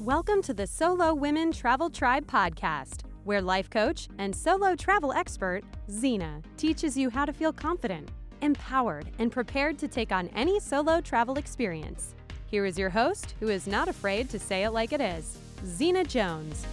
Welcome to the Solo Women Travel Tribe podcast, where life coach and solo travel expert Zena teaches you how to feel confident, empowered, and prepared to take on any solo travel experience. Here is your host, who is not afraid to say it like it is, Zena Jones.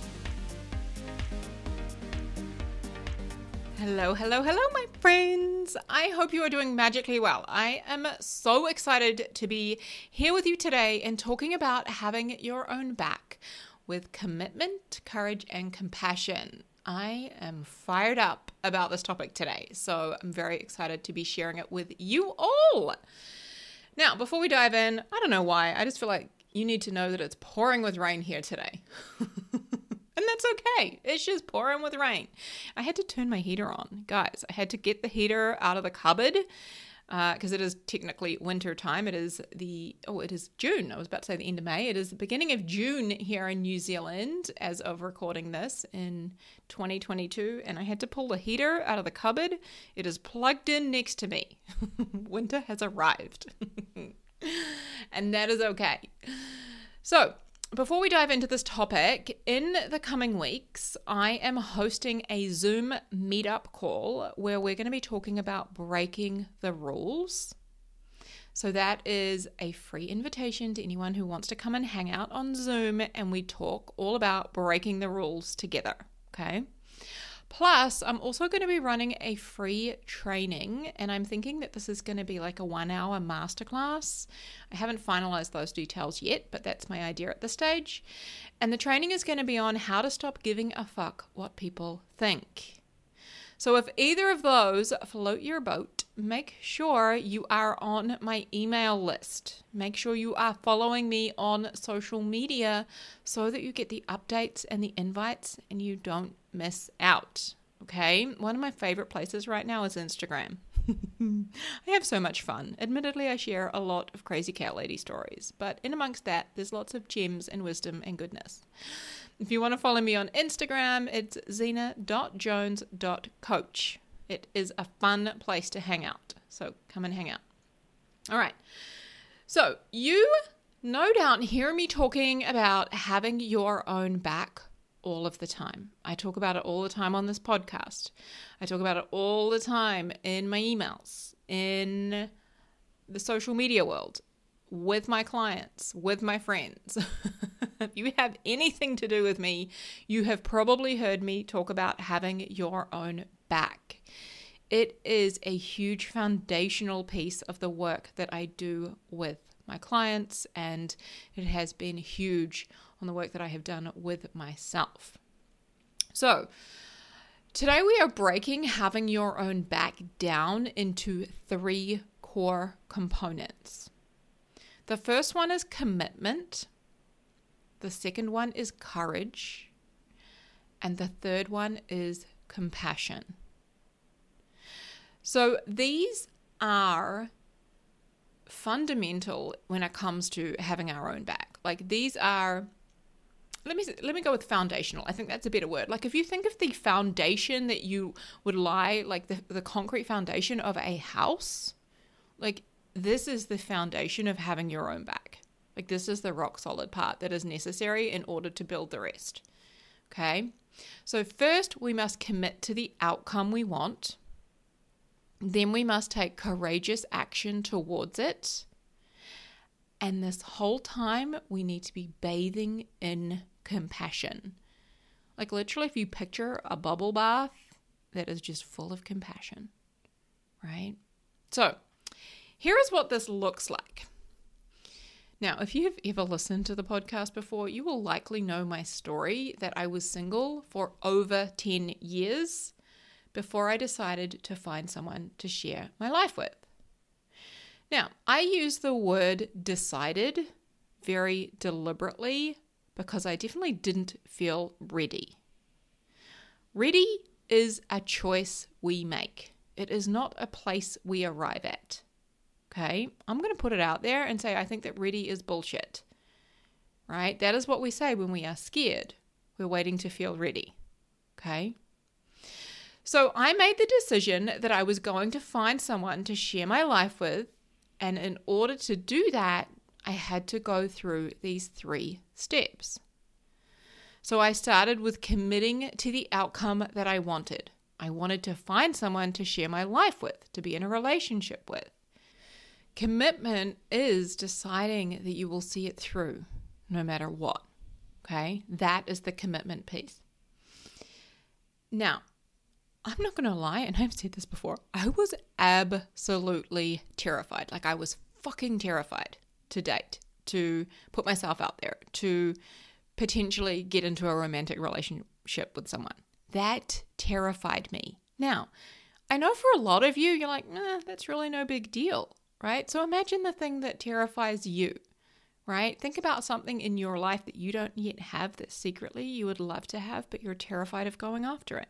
Hello, hello, hello, my friends. I hope you are doing magically well. I am so excited to be here with you today and talking about having your own back with commitment, courage, and compassion. I am fired up about this topic today, so I'm very excited to be sharing it with you all. Now, before we dive in, I don't know why, I just feel like you need to know that it's pouring with rain here today. And that's okay. It's just pouring with rain. I had to turn my heater on. Guys, I had to get the heater out of the cupboard because uh, it is technically winter time. It is the, oh, it is June. I was about to say the end of May. It is the beginning of June here in New Zealand as of recording this in 2022. And I had to pull the heater out of the cupboard. It is plugged in next to me. winter has arrived. and that is okay. So, before we dive into this topic, in the coming weeks, I am hosting a Zoom meetup call where we're going to be talking about breaking the rules. So, that is a free invitation to anyone who wants to come and hang out on Zoom and we talk all about breaking the rules together. Okay. Plus, I'm also going to be running a free training, and I'm thinking that this is going to be like a one hour masterclass. I haven't finalized those details yet, but that's my idea at this stage. And the training is going to be on how to stop giving a fuck what people think. So, if either of those float your boat, make sure you are on my email list. Make sure you are following me on social media so that you get the updates and the invites and you don't miss out. Okay, one of my favorite places right now is Instagram. I have so much fun. Admittedly, I share a lot of crazy cat lady stories, but in amongst that, there's lots of gems and wisdom and goodness. If you want to follow me on Instagram, it's zena.jones.coach. It is a fun place to hang out, so come and hang out. All right. So, you no doubt hear me talking about having your own back all of the time. I talk about it all the time on this podcast. I talk about it all the time in my emails, in the social media world, with my clients, with my friends. if you have anything to do with me, you have probably heard me talk about having your own back. It is a huge foundational piece of the work that I do with my clients, and it has been huge on the work that I have done with myself. So, today we are breaking having your own back down into three core components. The first one is commitment, the second one is courage, and the third one is compassion. So, these are fundamental when it comes to having our own back. Like these are let me let me go with foundational. I think that's a better word. Like if you think of the foundation that you would lie, like the the concrete foundation of a house, like this is the foundation of having your own back. Like this is the rock solid part that is necessary in order to build the rest. Okay? So first we must commit to the outcome we want. Then we must take courageous action towards it. And this whole time, we need to be bathing in compassion. Like, literally, if you picture a bubble bath that is just full of compassion, right? So, here is what this looks like. Now, if you've ever listened to the podcast before, you will likely know my story that I was single for over 10 years before I decided to find someone to share my life with. Now, I use the word decided very deliberately because I definitely didn't feel ready. Ready is a choice we make, it is not a place we arrive at. Okay, I'm going to put it out there and say I think that ready is bullshit. Right? That is what we say when we are scared. We're waiting to feel ready. Okay? So I made the decision that I was going to find someone to share my life with. And in order to do that, I had to go through these three steps. So I started with committing to the outcome that I wanted. I wanted to find someone to share my life with, to be in a relationship with. Commitment is deciding that you will see it through no matter what. Okay? That is the commitment piece. Now, I'm not going to lie, and I've said this before, I was absolutely terrified. Like, I was fucking terrified to date, to put myself out there, to potentially get into a romantic relationship with someone. That terrified me. Now, I know for a lot of you, you're like, nah, that's really no big deal, right? So imagine the thing that terrifies you, right? Think about something in your life that you don't yet have that secretly you would love to have, but you're terrified of going after it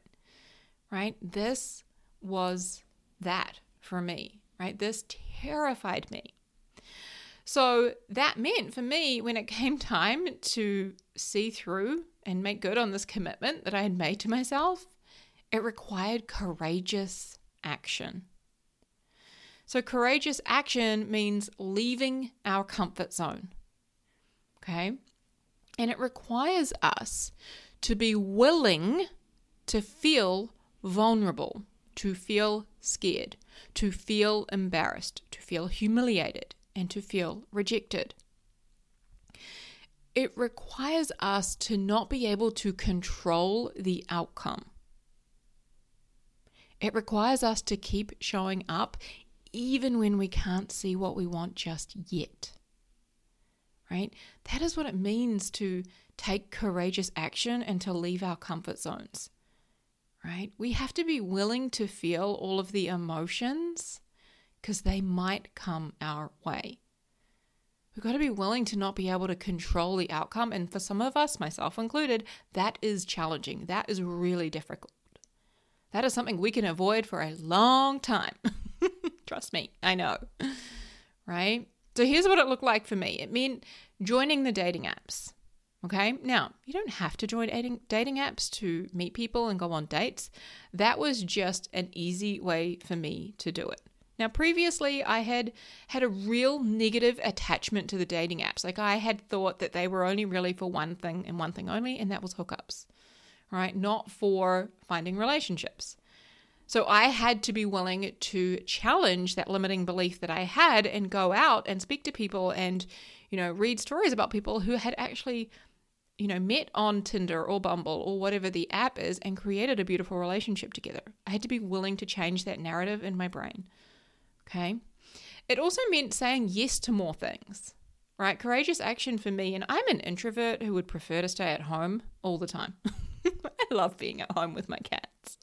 right? This was that for me, right? This terrified me. So that meant for me, when it came time to see through and make good on this commitment that I had made to myself, it required courageous action. So, courageous action means leaving our comfort zone. Okay? And it requires us to be willing to feel vulnerable, to feel scared, to feel embarrassed, to feel humiliated, and to feel rejected. It requires us to not be able to control the outcome. It requires us to keep showing up even when we can't see what we want just yet. Right? That is what it means to take courageous action and to leave our comfort zones right? We have to be willing to feel all of the emotions because they might come our way. We've got to be willing to not be able to control the outcome. And for some of us, myself included, that is challenging. That is really difficult. That is something we can avoid for a long time. Trust me, I know. Right? So here's what it looked like for me it meant joining the dating apps. Okay, now you don't have to join dating, dating apps to meet people and go on dates. That was just an easy way for me to do it. Now, previously, I had had a real negative attachment to the dating apps. Like, I had thought that they were only really for one thing and one thing only, and that was hookups, right? Not for finding relationships. So, I had to be willing to challenge that limiting belief that I had and go out and speak to people and, you know, read stories about people who had actually you know, met on Tinder or Bumble or whatever the app is and created a beautiful relationship together. I had to be willing to change that narrative in my brain. Okay. It also meant saying yes to more things, right? Courageous action for me, and I'm an introvert who would prefer to stay at home all the time. I love being at home with my cats,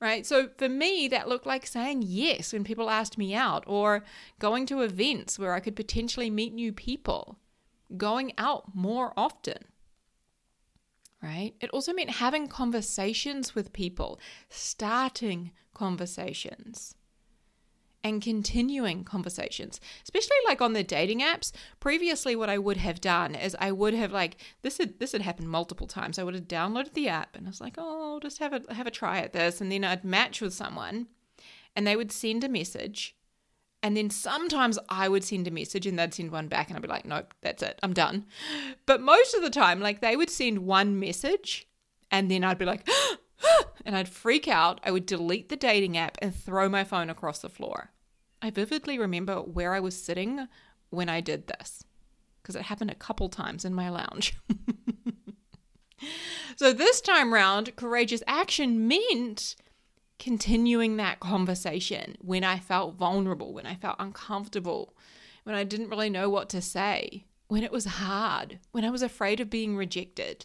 right? So for me, that looked like saying yes when people asked me out or going to events where I could potentially meet new people, going out more often right? It also meant having conversations with people, starting conversations and continuing conversations, especially like on the dating apps. Previously, what I would have done is I would have like this had this had happened multiple times. I would have downloaded the app and I was like, oh, I'll just have a have a try at this, and then I'd match with someone, and they would send a message, and then sometimes I would send a message and they'd send one back and I'd be like, nope, that's it, I'm done. But most of the time, like they would send one message and then I'd be like, and I'd freak out. I would delete the dating app and throw my phone across the floor. I vividly remember where I was sitting when I did this because it happened a couple times in my lounge. so this time round, courageous action meant continuing that conversation when I felt vulnerable, when I felt uncomfortable, when I didn't really know what to say, when it was hard, when I was afraid of being rejected,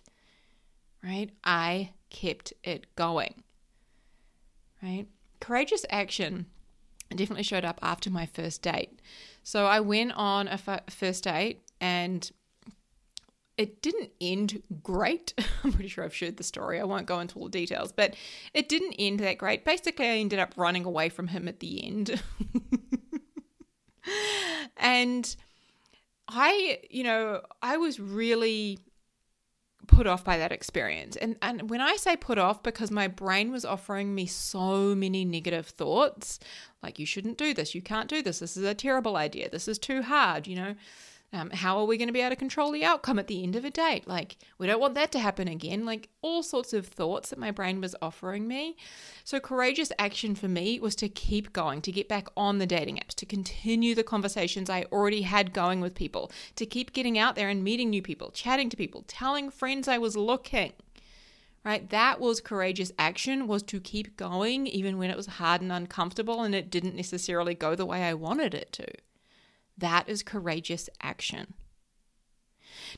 right? I kept it going, right? Courageous action definitely showed up after my first date. So I went on a f- first date and it didn't end great. I'm pretty sure I've shared the story. I won't go into all the details, but it didn't end that great. Basically, I ended up running away from him at the end. and I, you know, I was really put off by that experience. And and when I say put off because my brain was offering me so many negative thoughts, like you shouldn't do this, you can't do this, this is a terrible idea, this is too hard, you know Um, how are we going to be able to control the outcome at the end of a date? Like, we don't want that to happen again. Like, all sorts of thoughts that my brain was offering me. So, courageous action for me was to keep going, to get back on the dating apps, to continue the conversations I already had going with people, to keep getting out there and meeting new people, chatting to people, telling friends I was looking. Right? That was courageous action, was to keep going even when it was hard and uncomfortable and it didn't necessarily go the way I wanted it to. That is courageous action.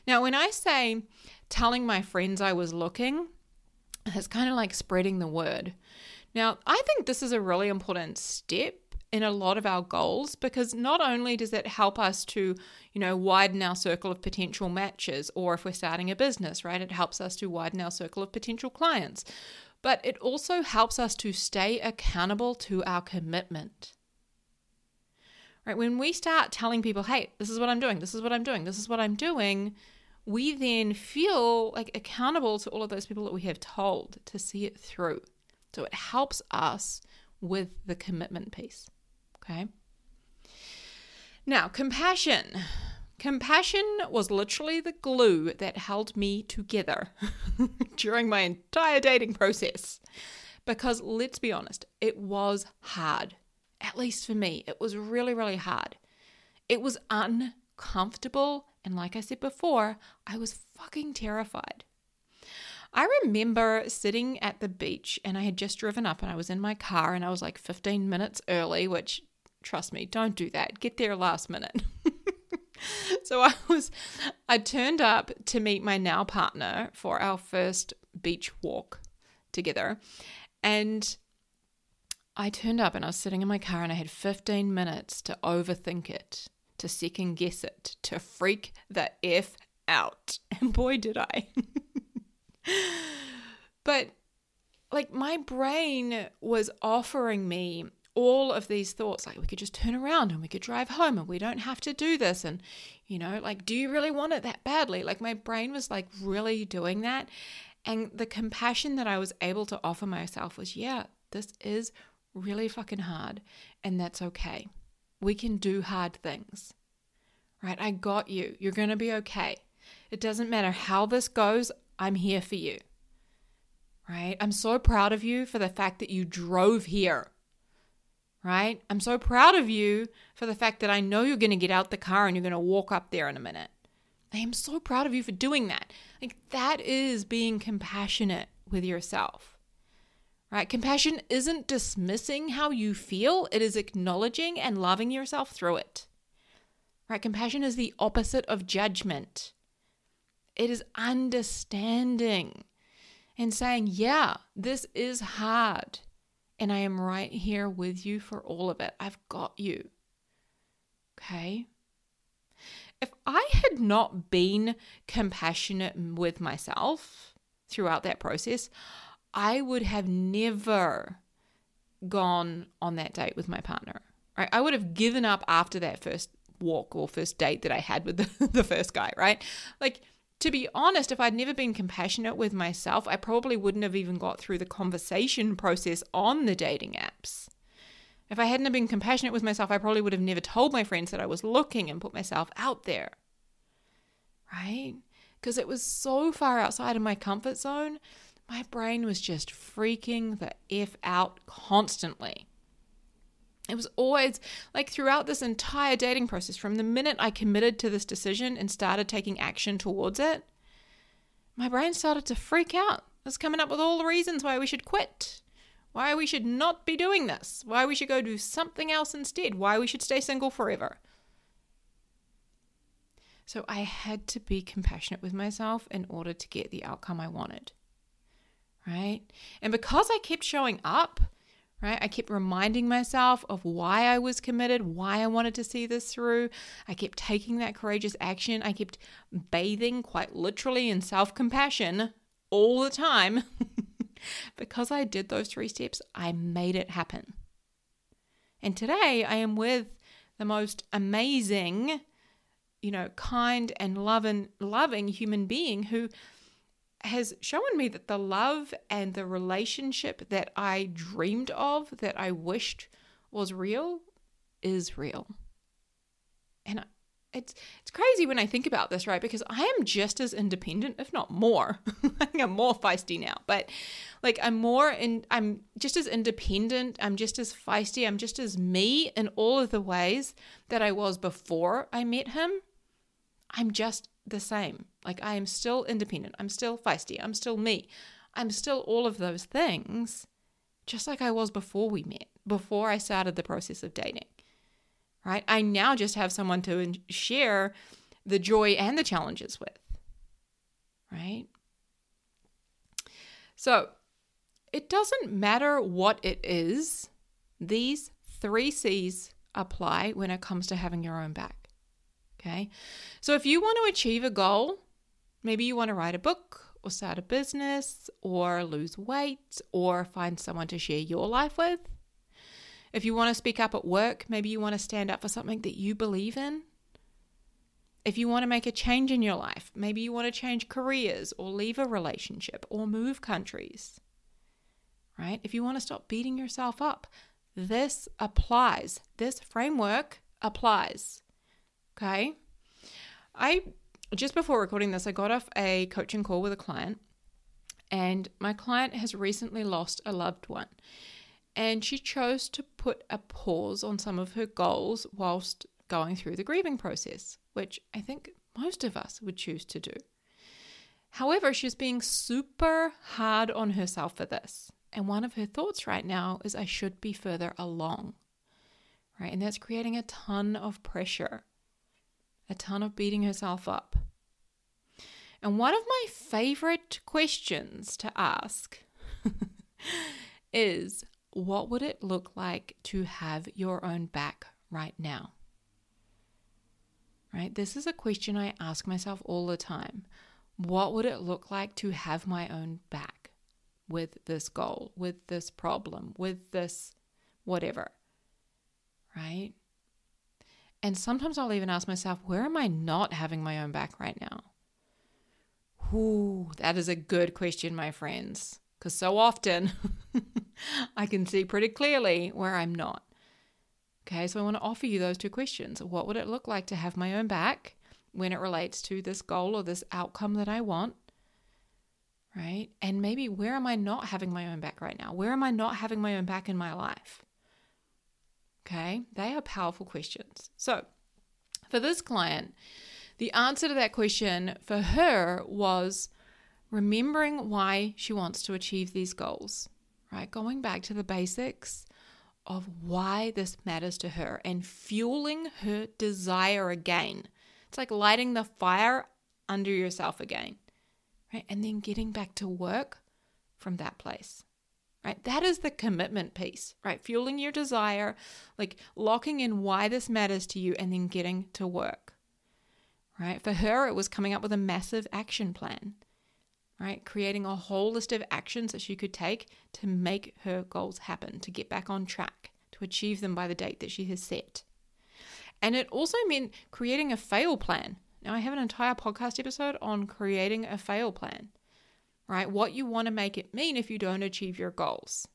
Now, when I say telling my friends I was looking, it's kind of like spreading the word. Now, I think this is a really important step in a lot of our goals because not only does it help us to, you know, widen our circle of potential matches or if we're starting a business, right? It helps us to widen our circle of potential clients. But it also helps us to stay accountable to our commitment. Right? When we start telling people, hey, this is what I'm doing, this is what I'm doing, this is what I'm doing, we then feel like accountable to all of those people that we have told to see it through. So it helps us with the commitment piece. Okay. Now, compassion. Compassion was literally the glue that held me together during my entire dating process. Because let's be honest, it was hard at least for me, it was really, really hard. It was uncomfortable. And like I said before, I was fucking terrified. I remember sitting at the beach and I had just driven up and I was in my car and I was like 15 minutes early, which, trust me, don't do that. Get there last minute. so I was, I turned up to meet my now partner for our first beach walk together. And I turned up and I was sitting in my car and I had 15 minutes to overthink it, to second guess it, to freak the F out. And boy, did I. but like my brain was offering me all of these thoughts like we could just turn around and we could drive home and we don't have to do this and you know like do you really want it that badly like my brain was like really doing that and the compassion that I was able to offer myself was yeah this is really fucking hard, and that's okay. We can do hard things. Right? I got you. You're going to be okay. It doesn't matter how this goes, I'm here for you. Right? I'm so proud of you for the fact that you drove here. Right? I'm so proud of you for the fact that I know you're going to get out the car and you're going to walk up there in a minute. I am so proud of you for doing that. Like, that is being compassionate with yourself right? Compassion isn't dismissing how you feel, it is acknowledging and loving yourself through it, right? Compassion is the opposite of judgment, it is understanding and saying, yeah, this is hard. And I am right here with you for all of it. I've got you. Okay. If I had not been compassionate with myself throughout that process, I would have never gone on that date with my partner. Right? I would have given up after that first walk or first date that I had with the, the first guy, right? Like, to be honest, if I'd never been compassionate with myself, I probably wouldn't have even got through the conversation process on the dating apps. If I hadn't been compassionate with myself, I probably would have never told my friends that I was looking and put myself out there. Right? Because it was so far outside of my comfort zone my brain was just freaking the F out constantly. It was always like throughout this entire dating process, from the minute I committed to this decision and started taking action towards it, my brain started to freak out. It was coming up with all the reasons why we should quit, why we should not be doing this, why we should go do something else instead, why we should stay single forever. So I had to be compassionate with myself in order to get the outcome I wanted right? And because I kept showing up, right, I kept reminding myself of why I was committed, why I wanted to see this through. I kept taking that courageous action. I kept bathing quite literally in self compassion all the time. because I did those three steps, I made it happen. And today I am with the most amazing, you know, kind and loving, loving human being who has shown me that the love and the relationship that I dreamed of, that I wished was real, is real. And it's it's crazy when I think about this, right? Because I am just as independent, if not more. I think I'm more feisty now, but like I'm more in I'm just as independent, I'm just as feisty, I'm just as me in all of the ways that I was before I met him. I'm just the same. Like I am still independent, I'm still feisty, I'm still me. I'm still all of those things, just like I was before we met, before I started the process of dating right? I now just have someone to share the joy and the challenges with, right? So it doesn't matter what it is, these three C's apply when it comes to having your own back. Okay. So if you want to achieve a goal, maybe you want to write a book or start a business or lose weight or find someone to share your life with, if you want to speak up at work, maybe you want to stand up for something that you believe in. If you want to make a change in your life, maybe you want to change careers or leave a relationship or move countries, right? If you want to stop beating yourself up, this applies. This framework applies. Okay. I just before recording this, I got off a coaching call with a client, and my client has recently lost a loved one and she chose to put a pause on some of her goals whilst going through the grieving process, which I think most of us would choose to do. However, she's being super hard on herself for this. And one of her thoughts right now is, I should be further along. Right? And that's creating a ton of pressure, a ton of beating herself up. And one of my favorite questions to ask is what would it look like to have your own back right now? Right? This is a question I ask myself all the time. What would it look like to have my own back with this goal, with this problem, with this whatever? Right? And sometimes I'll even ask myself, where am I not having my own back right now? Ooh, that is a good question, my friends. Because so often I can see pretty clearly where I'm not. Okay, so I want to offer you those two questions. What would it look like to have my own back when it relates to this goal or this outcome that I want? Right? And maybe where am I not having my own back right now? Where am I not having my own back in my life? Okay, they are powerful questions. So, for this client, the answer to that question for her was remembering why she wants to achieve these goals, right? Going back to the basics of why this matters to her and fueling her desire again. It's like lighting the fire under yourself again, right? And then getting back to work from that place. Right? That is the commitment piece, right? Fueling your desire, like locking in why this matters to you and then getting to work. Right? For her it was coming up with a massive action plan right? Creating a whole list of actions that she could take to make her goals happen, to get back on track, to achieve them by the date that she has set. And it also meant creating a fail plan. Now, I have an entire podcast episode on creating a fail plan, right? What you want to make it mean if you don't achieve your goals.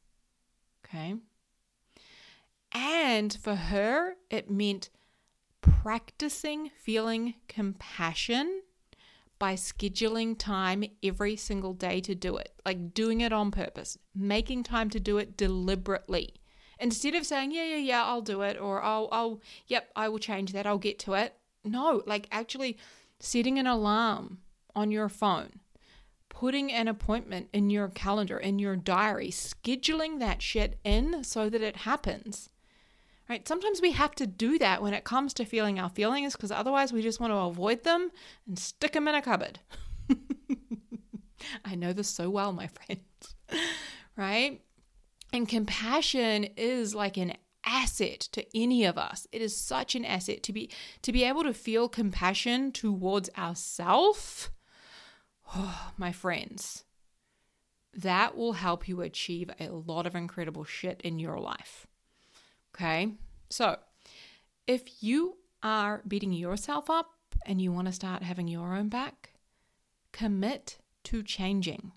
Okay. And for her, it meant practicing feeling compassion by scheduling time every single day to do it, like doing it on purpose, making time to do it deliberately. Instead of saying, yeah, yeah, yeah, I'll do it, or I'll, I'll, yep, I will change that, I'll get to it. No, like actually setting an alarm on your phone, putting an appointment in your calendar, in your diary, scheduling that shit in so that it happens right? Sometimes we have to do that when it comes to feeling our feelings because otherwise we just want to avoid them and stick them in a cupboard. I know this so well, my friends, right? And compassion is like an asset to any of us. It is such an asset to be to be able to feel compassion towards ourselves. Oh, my friends, that will help you achieve a lot of incredible shit in your life. Okay. So if you are beating yourself up and you want to start having your own back, commit to changing,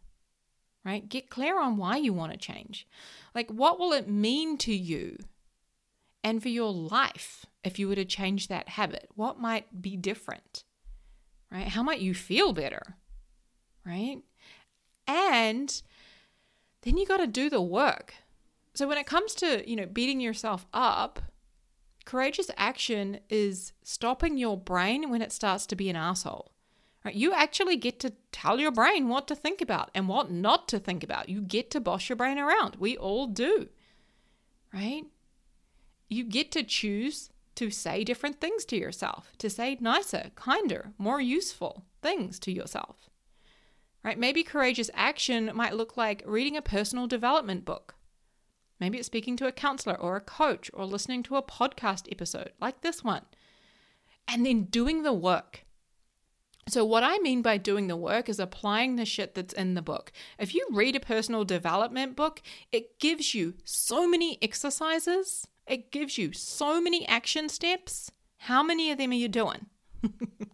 right? Get clear on why you want to change. Like, what will it mean to you And for your life, if you were to change that habit, what might be different? Right? How might you feel better? Right? And then you got to do the work. So when it comes to, you know, beating yourself up, courageous action is stopping your brain when it starts to be an asshole. Right? You actually get to tell your brain what to think about and what not to think about. You get to boss your brain around. We all do. Right? You get to choose to say different things to yourself, to say nicer, kinder, more useful things to yourself. Right? Maybe courageous action might look like reading a personal development book. Maybe it's speaking to a counselor or a coach or listening to a podcast episode like this one. And then doing the work so, what I mean by doing the work is applying the shit that's in the book. If you read a personal development book, it gives you so many exercises, it gives you so many action steps. How many of them are you doing?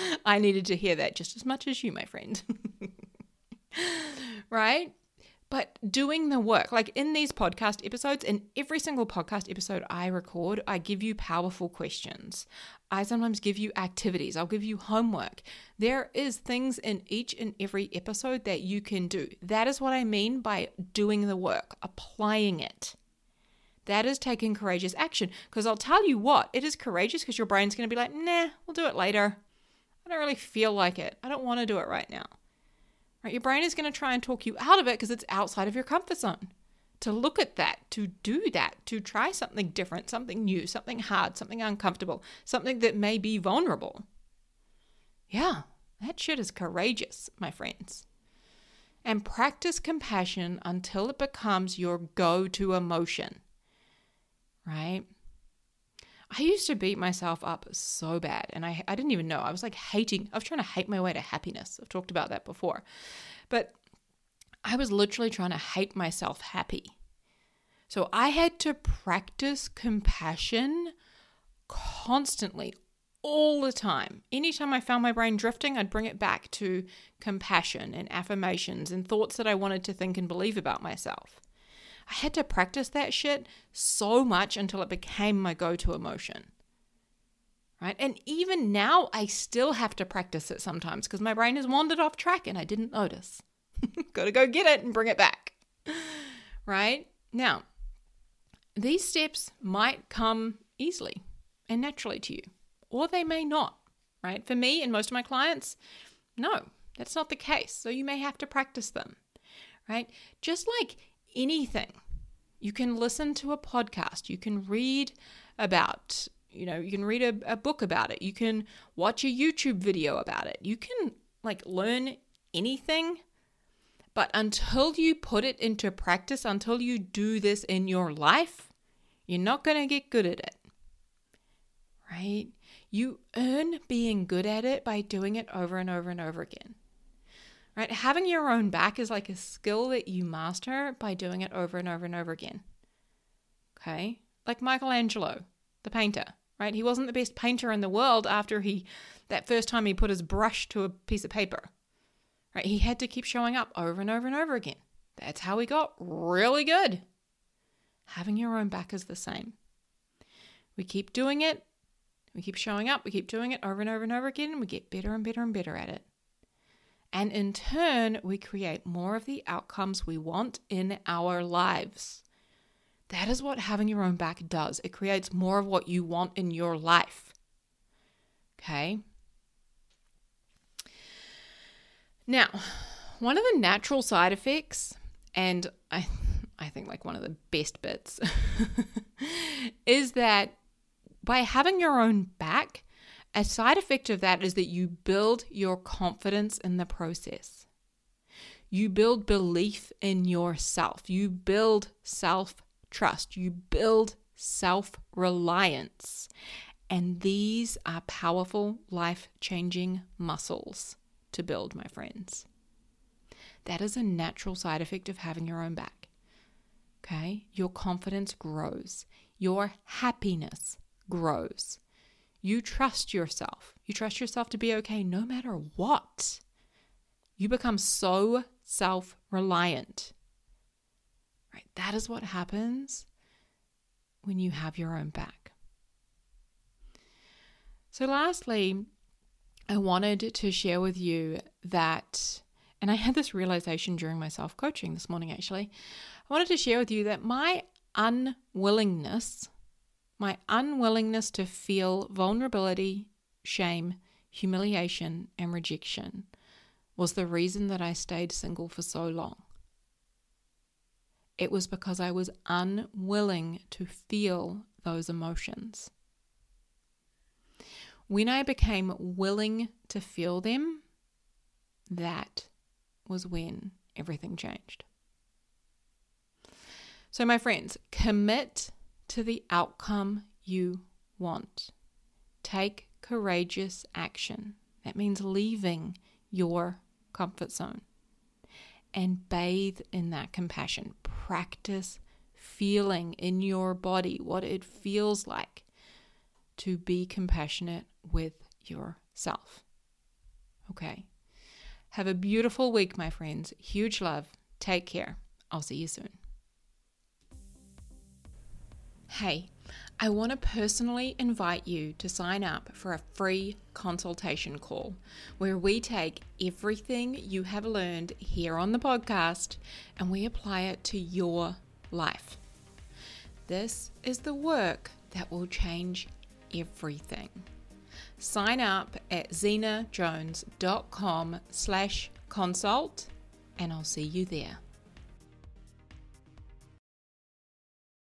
I needed to hear that just as much as you, my friend. right? but doing the work like in these podcast episodes in every single podcast episode i record i give you powerful questions. I sometimes give you activities. I'll give you homework. There is things in each and every episode that you can do. That is what i mean by doing the work applying it. That is taking courageous action. Because i'll tell you what it is courageous because your brain's going to be like nah we'll do it later i don't really feel like it i don't want to do it right now Right? Your brain is going to try and talk you out of it because it's outside of your comfort zone. To look at that, to do that, to try something different, something new, something hard, something uncomfortable, something that may be vulnerable. Yeah, that shit is courageous, my friends. And practice compassion until it becomes your go to emotion. Right? I used to beat myself up so bad, and I, I didn't even know. I was like hating, I was trying to hate my way to happiness. I've talked about that before. But I was literally trying to hate myself happy. So I had to practice compassion constantly, all the time. Anytime I found my brain drifting, I'd bring it back to compassion and affirmations and thoughts that I wanted to think and believe about myself. I had to practice that shit so much until it became my go to emotion. Right? And even now, I still have to practice it sometimes because my brain has wandered off track and I didn't notice. Gotta go get it and bring it back. Right? Now, these steps might come easily and naturally to you, or they may not. Right? For me and most of my clients, no, that's not the case. So you may have to practice them. Right? Just like anything. You can listen to a podcast, you can read about, you know, you can read a, a book about it, you can watch a YouTube video about it, you can like learn anything. But until you put it into practice, until you do this in your life, you're not going to get good at it. Right? You earn being good at it by doing it over and over and over again right? Having your own back is like a skill that you master by doing it over and over and over again. Okay? Like Michelangelo, the painter, right? He wasn't the best painter in the world after he, that first time he put his brush to a piece of paper, right? He had to keep showing up over and over and over again. That's how he got really good. Having your own back is the same. We keep doing it, we keep showing up, we keep doing it over and over and over again, and we get better and better and better at it. And in turn, we create more of the outcomes we want in our lives. That is what having your own back does. It creates more of what you want in your life. Okay? Now, one of the natural side effects, and I, I think like one of the best bits, is that by having your own back, a side effect of that is that you build your confidence in the process. You build belief in yourself. You build self trust. You build self reliance. And these are powerful, life changing muscles to build, my friends. That is a natural side effect of having your own back. Okay? Your confidence grows, your happiness grows. You trust yourself. You trust yourself to be okay no matter what. You become so self reliant. Right? That is what happens when you have your own back. So, lastly, I wanted to share with you that, and I had this realization during my self coaching this morning actually. I wanted to share with you that my unwillingness, my unwillingness to feel vulnerability, shame, humiliation, and rejection was the reason that I stayed single for so long. It was because I was unwilling to feel those emotions. When I became willing to feel them, that was when everything changed. So, my friends, commit to the outcome you want. Take courageous action. That means leaving your comfort zone and bathe in that compassion. Practice feeling in your body what it feels like to be compassionate with yourself. Okay. Have a beautiful week, my friends. Huge love. Take care. I'll see you soon. Hey, I want to personally invite you to sign up for a free consultation call where we take everything you have learned here on the podcast and we apply it to your life. This is the work that will change everything. Sign up at zenajones.com slash consult and I'll see you there.